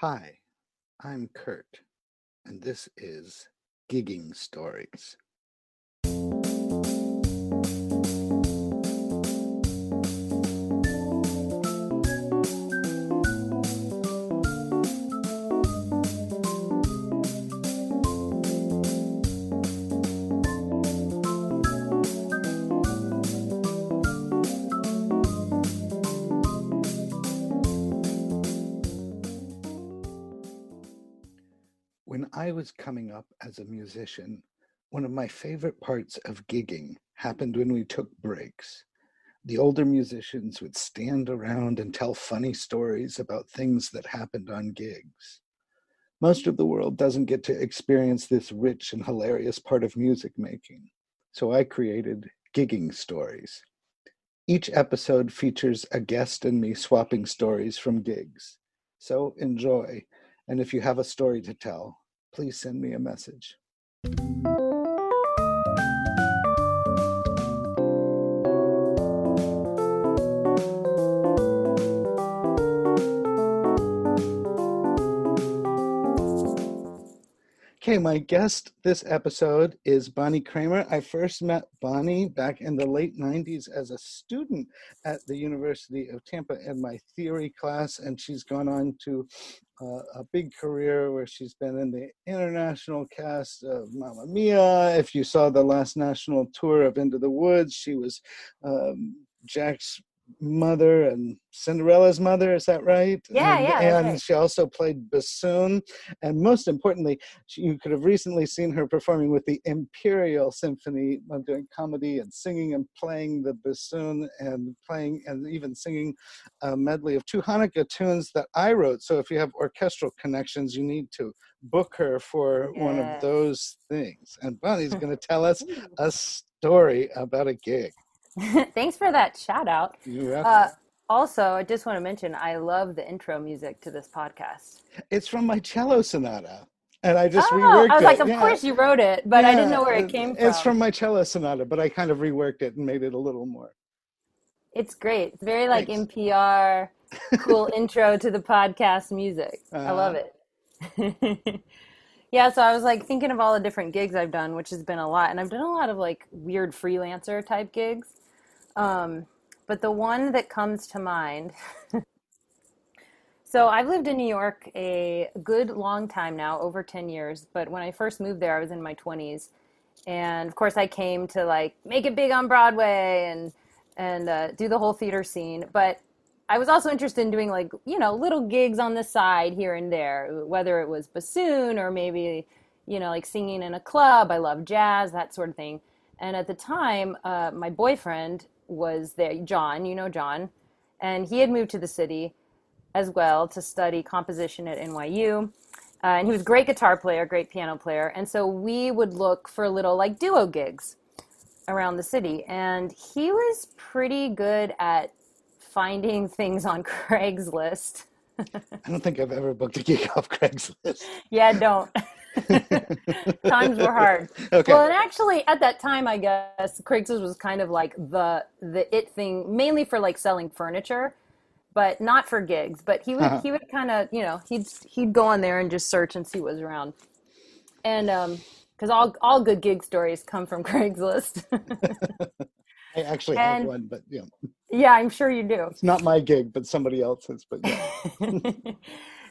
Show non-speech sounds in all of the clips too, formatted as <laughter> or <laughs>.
Hi, I'm Kurt, and this is Gigging Stories. I was coming up as a musician, one of my favorite parts of gigging happened when we took breaks. The older musicians would stand around and tell funny stories about things that happened on gigs. Most of the world doesn't get to experience this rich and hilarious part of music making, so I created Gigging Stories. Each episode features a guest and me swapping stories from gigs. So enjoy, and if you have a story to tell, please send me a message. My guest this episode is Bonnie Kramer. I first met Bonnie back in the late 90s as a student at the University of Tampa in my theory class, and she's gone on to uh, a big career where she's been in the international cast of Mamma Mia. If you saw the last national tour of Into the Woods, she was um, Jack's mother and Cinderella's mother. Is that right? Yeah, and, yeah, And right. she also played bassoon, and most importantly, she, you could have recently seen her performing with the Imperial Symphony, uh, doing comedy and singing and playing the bassoon and playing and even singing a medley of two Hanukkah tunes that I wrote. So if you have orchestral connections, you need to book her for one of those things. And Bonnie's <laughs> going to tell us a story about a gig. <laughs> Thanks for that shout out. You Uh, also, I just want to mention I love the intro music to this podcast. It's from my cello sonata, and I just oh, reworked it. I was it. like, of Yeah. course you wrote it, but I didn't know where it came from. It's from my cello sonata, but I kind of reworked it and made it a little more. It's great. It's very like Thanks. NPR, cool <laughs> intro to the podcast music. I Uh-huh. love it. <laughs> yeah, so I was like thinking of all the different gigs I've done, which has been a lot, and I've done a lot of like weird freelancer type gigs. Um, but the one that comes to mind. <laughs> so I've lived in New York a good long time now, over 10 years. But when I first moved there, I was in my 20s. And of course, I came to like make it big on Broadway and and uh, do the whole theater scene. But I was also interested in doing like you know little gigs on the side here and there, whether it was bassoon or maybe you know like singing in a club. I love jazz, that sort of thing. And at the time, uh, my boyfriend was there, John. You know John, and he had moved to the city as well to study composition at NYU. Uh, and he was a great guitar player, great piano player. And so we would look for little like duo gigs around the city. And he was pretty good at finding <laughs> things on Craigslist. <laughs> I don't think I've ever booked a gig <laughs> off Craigslist. Yeah, don't. <laughs> Times were hard. Okay. Well, and actually, at that time, I guess Craigslist was kind of like the the it thing, mainly for like selling furniture, but not for gigs. But he would Uh-huh. he would kind of you know he'd he'd go on there and just search and see what was around, and um because all all good gig stories come from <laughs> Craigslist. <laughs> I actually have one, but yeah, yeah, I'm sure you do. it's not my gig, but somebody else's. But yeah,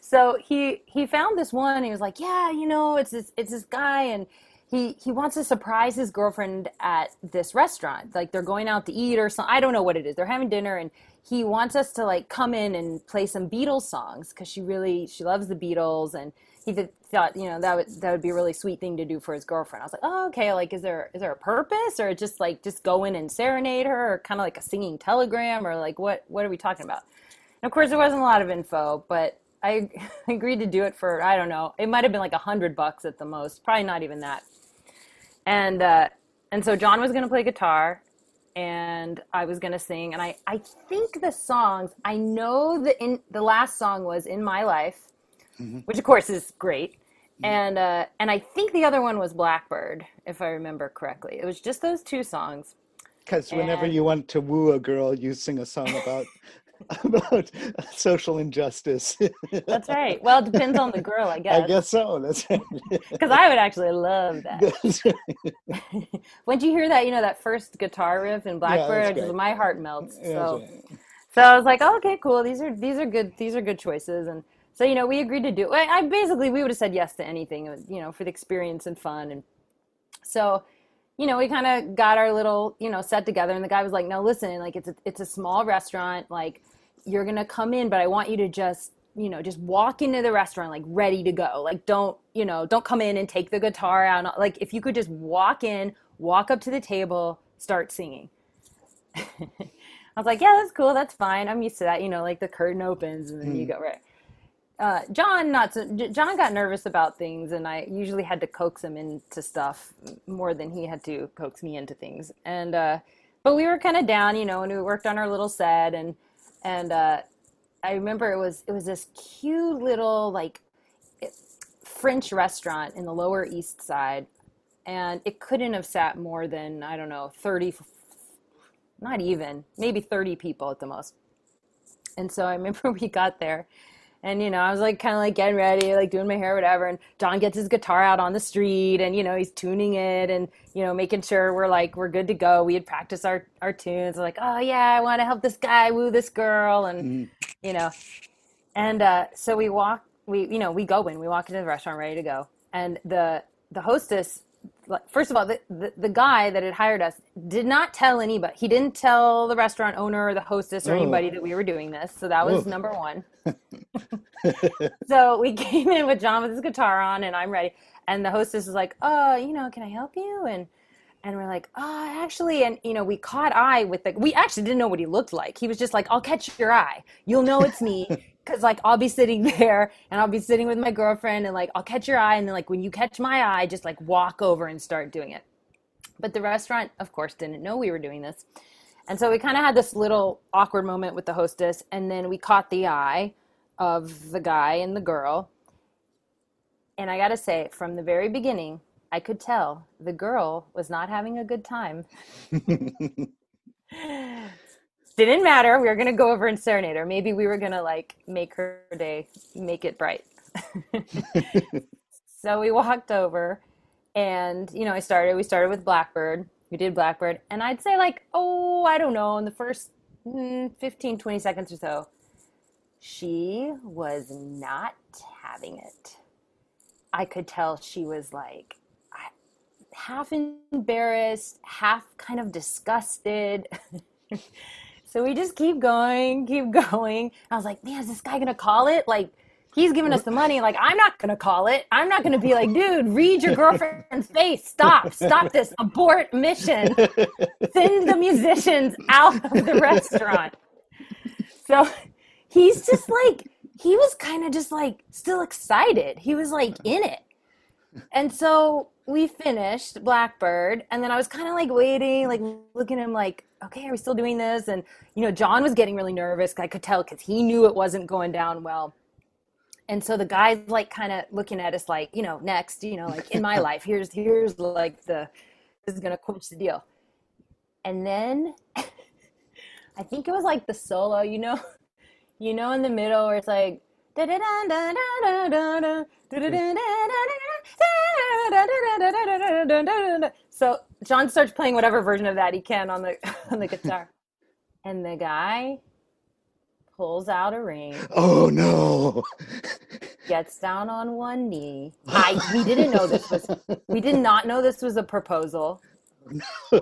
so he he found this one. He was like, yeah, you know, it's this it's this guy, and he he wants to surprise his girlfriend at this restaurant. Like they're going out to eat or something. I don't know what it is. They're having dinner, and he wants us to like come in and play some Beatles songs because she really she loves the Beatles, and he th- thought you know that would that would be a really sweet thing to do for his girlfriend. I was like, oh okay, like is there is there a purpose or just like just go in and serenade her, or kind of like a singing telegram, or like what what are we talking about? And of course, there wasn't a lot of info, but <laughs> I agreed to do it for I don't know. It might have been like a hundred bucks at the most, probably not even that. And uh, and so John was going to play guitar, and I was going to sing. And I I think the songs I know the in the last song was "In My Life," Mhm. which of course is great. And uh, and I think the other one was Blackbird, if I remember correctly. It was just those two songs. because whenever And- you want to woo a girl, you sing a song about <laughs> about social injustice. That's right. Well, it depends on the girl, I <laughs> guess. I guess so. That's right. Because I would actually love <laughs> that. That's right. when you hear that, you know, that first guitar riff in Blackbird, that's I just, great. my heart melts. Yeah, so, right. so I was like, oh, okay, cool. These are these are good. These are good choices. And so you know, we agreed to do. I, I basically we would have said yes to anything. It was, you know, for the experience and fun. And so, you know, we kind of got our little you know set together. And the guy was like, no, listen, like it's a, it's a small restaurant. Like you're gonna come in, but I want you to just you know just walk into the restaurant like ready to go. Like don't you know don't come in and take the guitar out. Like if you could just walk in, walk up to the table, start singing. <laughs> I was like, yeah, that's cool. That's fine. I'm used to that. You know, like the curtain opens and then you hmm. go right. Uh, John, not so, John got nervous about things, and I usually had to coax him into stuff more than he had to coax me into things. And uh, but we were kind of down, you know, and we worked on our little set, and and uh, I remember it was it was this cute little like French restaurant in the Lower East Side, and it couldn't have sat more than I don't know thirty not even maybe 30 people at the most and so i remember <laughs> we got there and you know i was like kind of like getting ready like doing my hair whatever and john gets his guitar out on the street and you know he's tuning it and you know making sure we're like we're good to go. We had practiced our our tunes like oh yeah i want to help this guy woo this girl and you know. And uh, so we walk we you know we go in we walk into the restaurant ready to go. And the the hostess first of all the, the, the guy that had hired us did not tell anybody. He didn't tell the restaurant owner or the hostess or Oh. anybody that we were doing this. So that was number one. <laughs> So we <laughs> came in with john with his guitar on and i'm ready. And the hostess was like oh you know can i help you? And and we're like oh actually and you know we caught eye with the we actually didn't know what he looked like. He was just like i'll catch your eye. You'll know it's me <laughs> because like i'll be sitting there and i'll be sitting with my girlfriend and like i'll catch your eye and then like when you catch my eye just like walk over and start doing it. But the restaurant of course didn't know we were doing this. And so we kind of had this little awkward moment with the hostess and then we caught the eye of the guy and the girl. And i gotta say from the very beginning i could tell the girl was not having a good time. <laughs> Didn't matter. We were gonna go over and serenade her maybe we were gonna like make her day make it bright. <laughs> So we walked over and you know i started we started with blackbird. We did blackbird. And i'd say like oh i don't know in the first mm, 15 20 seconds or so she was not having it. I could tell she was like half embarrassed half kind of disgusted <laughs> so we just keep going keep <laughs> going i was like man is this guy gonna call it like he's giving us the money. Like, I'm not going to call it. I'm not going to be like, dude, read your girlfriend's <laughs> face. Stop. Stop this. Abort mission. Send the musicians out of the restaurant. So he's just like, he was kind of just like still excited. He was like in it. And so we finished Blackbird, and then I was kind of like waiting, like looking at him, like, okay, are we still doing this? And you know, John was getting really nervous. I could tell because he knew it wasn't going down well. And so the guy's like kind of looking at us, like, you know, next, you know, like in my <laughs> life, here's here's like the this is gonna quench the deal. And then <laughs> I think it was like the solo, you know, you know, in the middle where it's like. So John starts playing whatever version of that he can on the <laughs> on the guitar, and the guy pulls out a ring, oh no. gets down on one knee. I we didn't know this was we did not know this was a proposal. <laughs>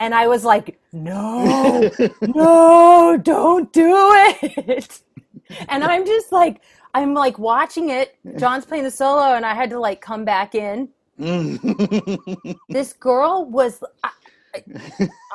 And I was like, no, <laughs> no, don't do it. And I'm just like, I'm like watching it. John's playing the solo, and I had to like come back in. <laughs> This girl was, I,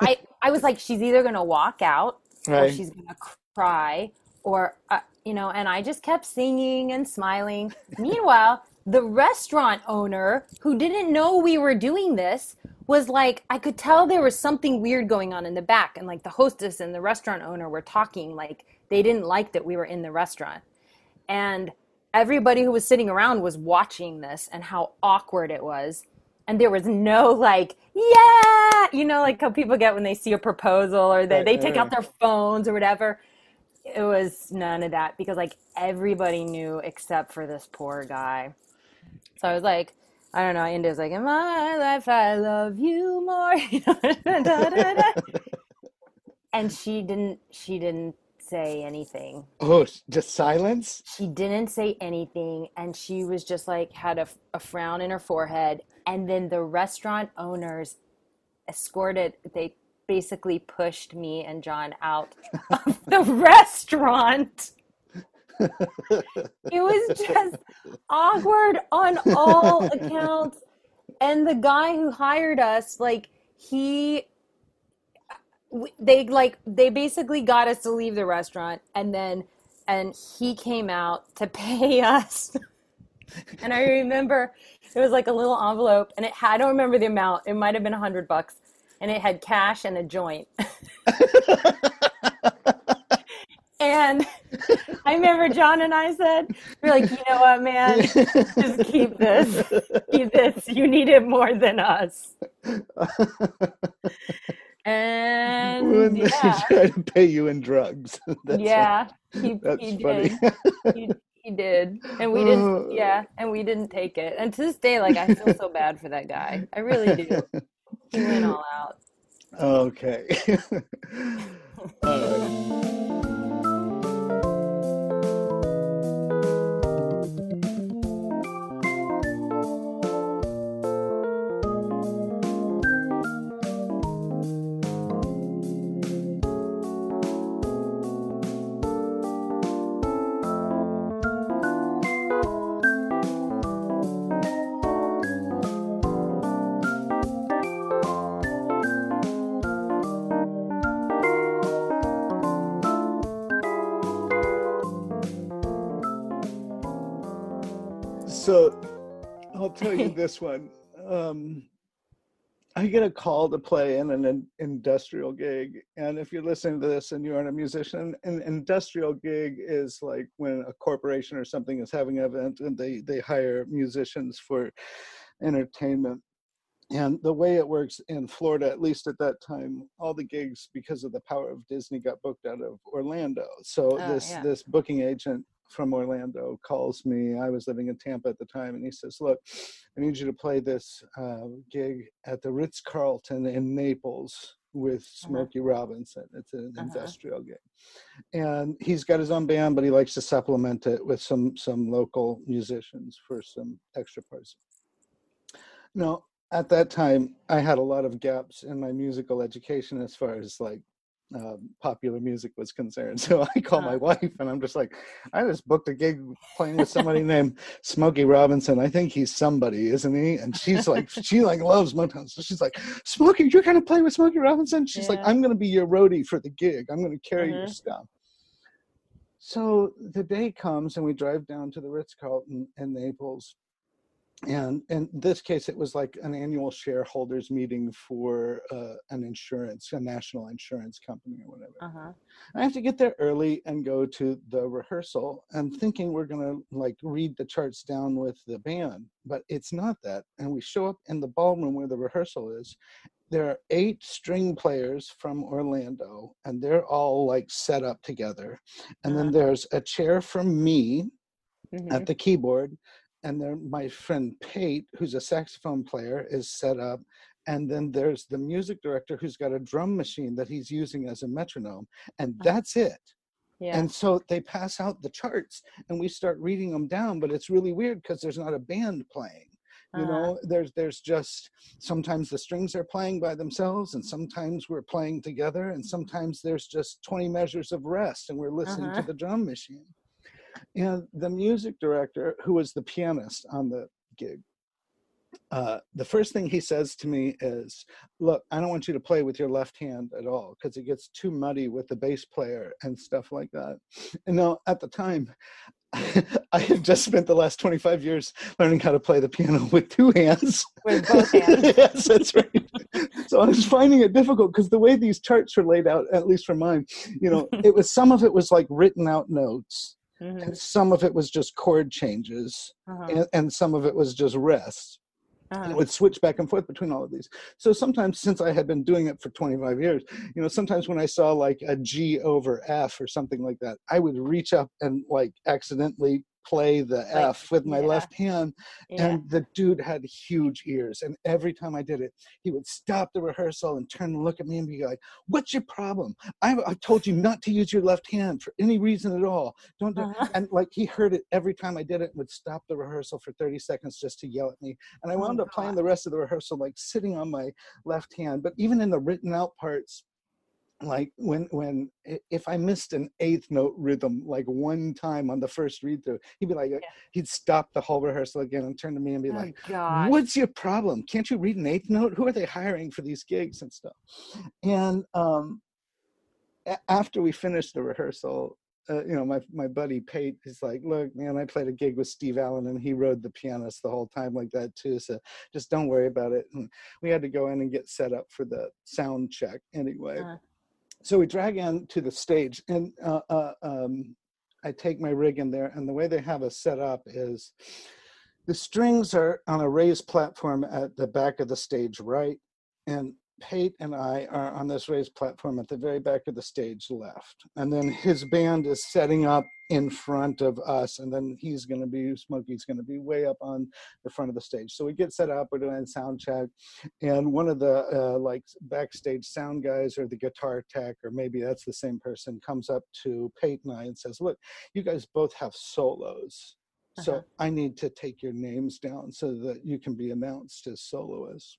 I, I was like, she's either gonna walk out or Right. she's gonna cry, or uh, you know. And I just kept singing and smiling. <laughs> Meanwhile, the restaurant owner, who didn't know we were doing this, was like, I could tell there was something weird going on in the back, and like the hostess and the restaurant owner were talking like they didn't like that we were in the restaurant, and everybody who was sitting around was watching this and how awkward it was. And there was no like, yeah, you know, like how people get when they see a proposal or they, Right, they right, take out their phones or whatever. it was none of that because like everybody knew except for this poor guy. So I was like, I don't know. India was like, "In my life, I love you more," <laughs> <laughs> and she didn't. She didn't say anything. Oh, just silence. She didn't say anything, and she was just like had a, a frown in her forehead. And then the restaurant owners escorted. They basically pushed me and John out of the <laughs> restaurant. <laughs> it was just awkward on all accounts. And the guy who hired us, like, he they like they basically got us to leave the restaurant and then and he came out to <laughs> pay us and i remember it was like a little envelope and it had i don't remember the amount it might have been a hundred bucks and it had cash and a joint <laughs> and I remember John and I said, "We're like, you know what, man, just keep this, keep this. You need it more than us." <laughs> And when <laughs> yeah, they try to pay you in drugs. <laughs> That's yeah, he, That's he funny. did. He, he did, and we didn't. <laughs> Yeah, and we didn't take it. And to this day, like I feel so bad for that guy. I really do. He went all out. okay. All right. I'll <laughs> this one. Um, I get a call to play in an industrial gig. And if you're listening to this and you aren't a musician, an industrial gig is like when a corporation or something is having an event and they, they hire musicians for entertainment. And the way it works in Florida, at least at that time, all the gigs, because of the power of Disney, got booked out of Orlando. So Oh, this yeah. this booking agent from Orlando calls me. I was living in Tampa at the time, and he says, "Look, I need you to play this uh, gig at the Ritz Carlton in Naples with Smokey Robinson. It's an Uh-huh. industrial gig, and he's got his own band, but he likes to supplement it with some some local musicians for some extra parts." Now, at that time, I had a lot of gaps in my musical education as far as like um, popular music was concerned. <laughs> So I call my Uh-huh. wife and I'm just like, I just booked a gig playing with somebody <laughs> named Smokey Robinson. I think he's somebody, isn't he? And she's like, <laughs> she like loves Motown. So she's like, Smokey, you're gonna play with Smokey Robinson? She's like, I'm gonna be your roadie for the gig. I'm gonna carry your Mhm. stuff. So the day comes and we drive down to the Ritz Carlton in Naples. And in this case, it was like an annual shareholders meeting for uh, an insurance, a national insurance company or whatever. Uh huh. I have to get there early and go to the rehearsal and thinking we're going to like read the charts down with the band, but it's not that. And we show up in the ballroom where the rehearsal is. There are eight string players from Orlando and they're all like set up together. And then Uh-huh. there's a chair from me Mhm. at the keyboard and then my friend Pate, who's a saxophone player, is set up. And then there's the music director who's got a drum machine that he's using as a metronome. And Uh-huh. that's it. Yeah. And so they pass out the charts and we start reading them down, but it's really weird because there's not a band playing. You Uh-huh. know, there's there's just sometimes the strings are playing by themselves, and sometimes we're playing together, and sometimes there's just 20 measures of rest and we're listening Uh-huh. to the drum machine. And the music director, who was the pianist on the gig, uh, the first thing he says to me is, Look, I don't want you to play with your left hand at all because it gets too muddy with the bass player and stuff like that. And now, at the time, <laughs> I had just spent the last 25 years learning how to play the piano with two hands. With both hands. <laughs> yes, that's right. So I was finding it difficult because the way these charts were laid out, at least for mine, you know, <laughs> it was some of it was like written out notes, Mhm. and some of it was just chord changes, Uh-huh. and, and some of it was just rest. uh-huh. and it would switch back and forth between all of these. So sometimes, since I had been doing it for 25 years, you know, sometimes when I saw like a G over F or something like that, I would reach up and like accidentally play the like, F with my yeah. left hand. Yeah. And the dude had huge ears. And every time I did it, he would stop the rehearsal and turn and look at me and be like, What's your problem? I, I told you not to use your left hand for any reason at all. Don't do uh-huh. And like he heard it every time I did it and would stop the rehearsal for 30 seconds just to yell at me. And I oh wound oh, up playing the rest of the rehearsal like sitting on my left hand. But even in the written out parts, like when when if i missed an eighth note rhythm like one time on the first read through he'd be like yeah. he'd stop the whole rehearsal again and turn to me and be oh, like gosh. what's your problem can't you read an eighth note who are they hiring for these gigs and stuff and um after we finished the rehearsal uh, you know, my my buddy Pate is like, look, man, I played a gig with Steve Allen and he rode the pianist the whole time like that too. So just don't worry about it. And we had to go in and get set up for the sound check anyway. Uh-huh so we drag in to the stage and uh, uh, um, I take my rig in there and the way they have us set up is the strings are on a raised platform at the back of the stage right and Pate and I are on this raised platform at the very back of the stage left. And then his band is setting up in front of us. And then he's going to be, Smokey's going to be way up on the front of the stage. So we get set up, we're doing sound check. And one of the uh, like backstage sound guys or the guitar tech, or maybe that's the same person, comes up to Pate and I and says, Look, you guys both have solos. So uh-huh. I need to take your names down so that you can be announced as soloists.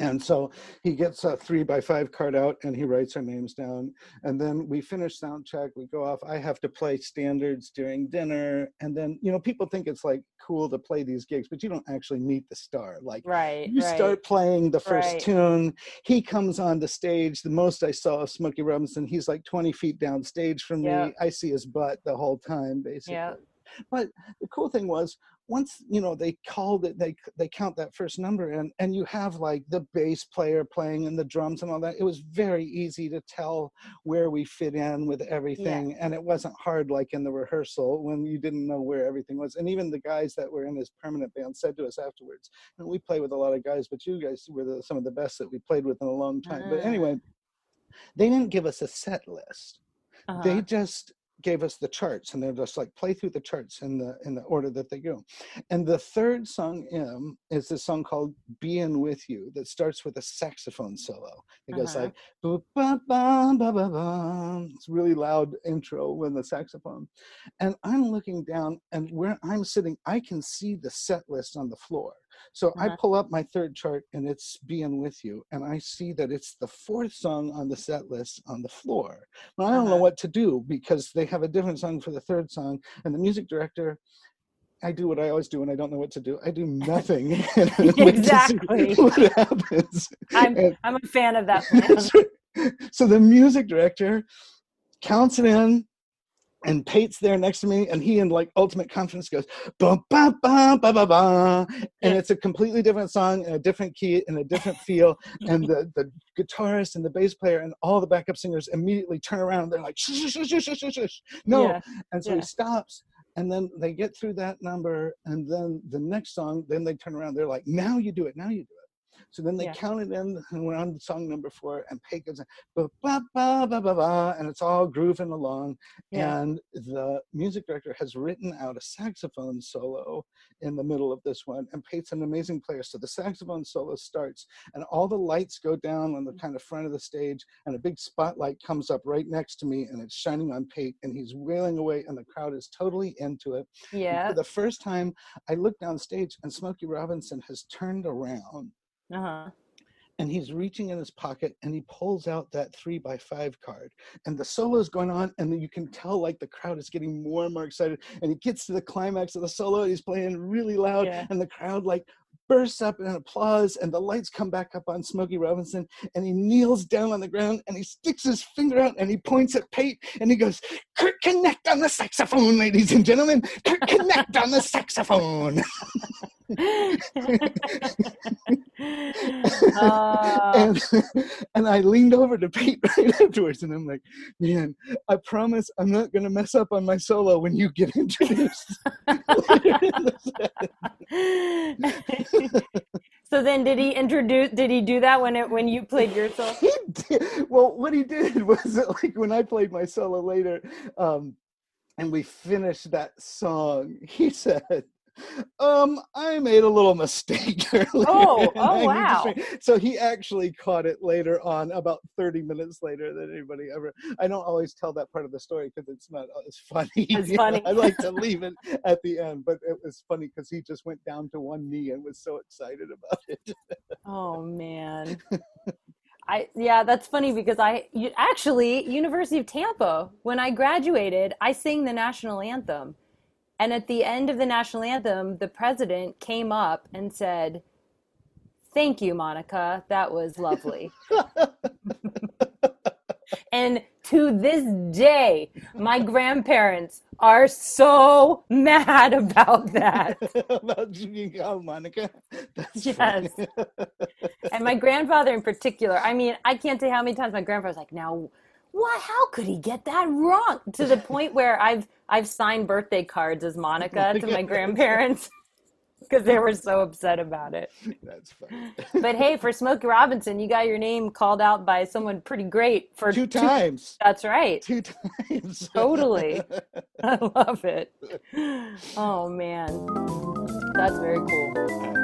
And so he gets a three by five card out and he writes our names down. And then we finish sound check, we go off. I have to play standards during dinner. And then, you know, people think it's like cool to play these gigs, but you don't actually meet the star. Like right, you right. start playing the first right. tune, he comes on the stage. The most I saw of Smokey Robinson, he's like 20 feet downstage from yep. me. I see his butt the whole time, basically. Yep. But the cool thing was once you know they called it they they count that first number and and you have like the bass player playing and the drums and all that it was very easy to tell where we fit in with everything yeah. and it wasn't hard like in the rehearsal when you didn't know where everything was and even the guys that were in his permanent band said to us afterwards and we play with a lot of guys but you guys were the, some of the best that we played with in a long time uh-huh. but anyway they didn't give us a set list uh-huh. they just gave us the charts and they're just like play through the charts in the in the order that they go and the third song in is a song called being with you that starts with a saxophone solo it uh-huh. goes like ba, ba, ba, ba, ba. it's really loud intro with the saxophone and i'm looking down and where i'm sitting i can see the set list on the floor so uh-huh. I pull up my third chart and it's being with you. And I see that it's the fourth song on the set list on the floor. I don't uh-huh. know what to do because they have a different song for the third song. And the music director I do what I always do when I don't know what to do. I do nothing. <laughs> <laughs> exactly. <laughs> what happens. I'm, and, I'm a fan of that. so the music director counts it in, and Pate's there next to me, and he in like ultimate confidence goes ba ba ba ba ba ba, and it's a completely different song in a different key in a different feel, and the the guitarist and the bass player and all the backup singers immediately turn around. They're like shh, shh, shh, shh, shh, shh. no, yeah. and so yeah. he stops, and then they get through that number, and then the next song, then they turn around. They're like, now you do it, now you do it. So then they yeah. counted in, and we're on song number four, and Pate goes, ba, ba, ba, ba, ba, ba, and it's all grooving along. Yeah. And the music director has written out a saxophone solo in the middle of this one, and Pate's an amazing player. So the saxophone solo starts, and all the lights go down on the mm. kind of front of the stage, and a big spotlight comes up right next to me, and it's shining on Pate, and he's wailing away, and the crowd is totally into it. Yeah. And for the first time, I look down stage, and Smokey Robinson has turned around uh-huh. And he's reaching in his pocket and he pulls out that three by five card. And the solo is going on, and you can tell like the crowd is getting more and more excited. And he gets to the climax of the solo, and he's playing really loud, yeah. and the crowd like bursts up in applause and the lights come back up on Smokey Robinson and he kneels down on the ground and he sticks his finger out and he points at Pate and he goes, Kurt Connect on the saxophone, ladies and gentlemen. Kurt Connect on the saxophone. <laughs> uh... <laughs> and, and I leaned over to Pete <laughs> right afterwards and I'm like, man, I promise I'm not going to mess up on my solo when you get <laughs> introduced. So then, did he introduce? Did he do that when it when you played your solo? he did. Well, what he did was that, like when I played my solo later, um, and we finished that song, he said, um, I made a little mistake <laughs> earlier. Oh, oh, I need to wow. So he actually caught it later on, about 30 minutes later than anybody ever. I don't always tell that part of the story because it's not as funny. <laughs> It's You know, funny. I like to leave <laughs> it at the end, but it was funny because he just went down to one knee and was so excited about it. Oh man. I yeah, that's funny because I you, actually University of Tampa when I graduated, I sang the national anthem. And at the end of the national anthem, the president came up and said, "Thank you, Monica. That was lovely." <laughs> and to this day, my grandparents are so mad about that. <laughs> about you, oh, Monica. That's Yes. And my grandfather in particular, I mean, I can't say how many times my grandfather's like, now what how could he get that wrong? To the <laughs> point where I've I've signed birthday cards as Monica oh to my grandparents <laughs> because they were so upset about it. That's funny. But hey, for Smokey Robinson, you got your name called out by someone pretty great for Two times. That's right. Two times. <laughs> Totally. I love it. Oh man. That's very cool.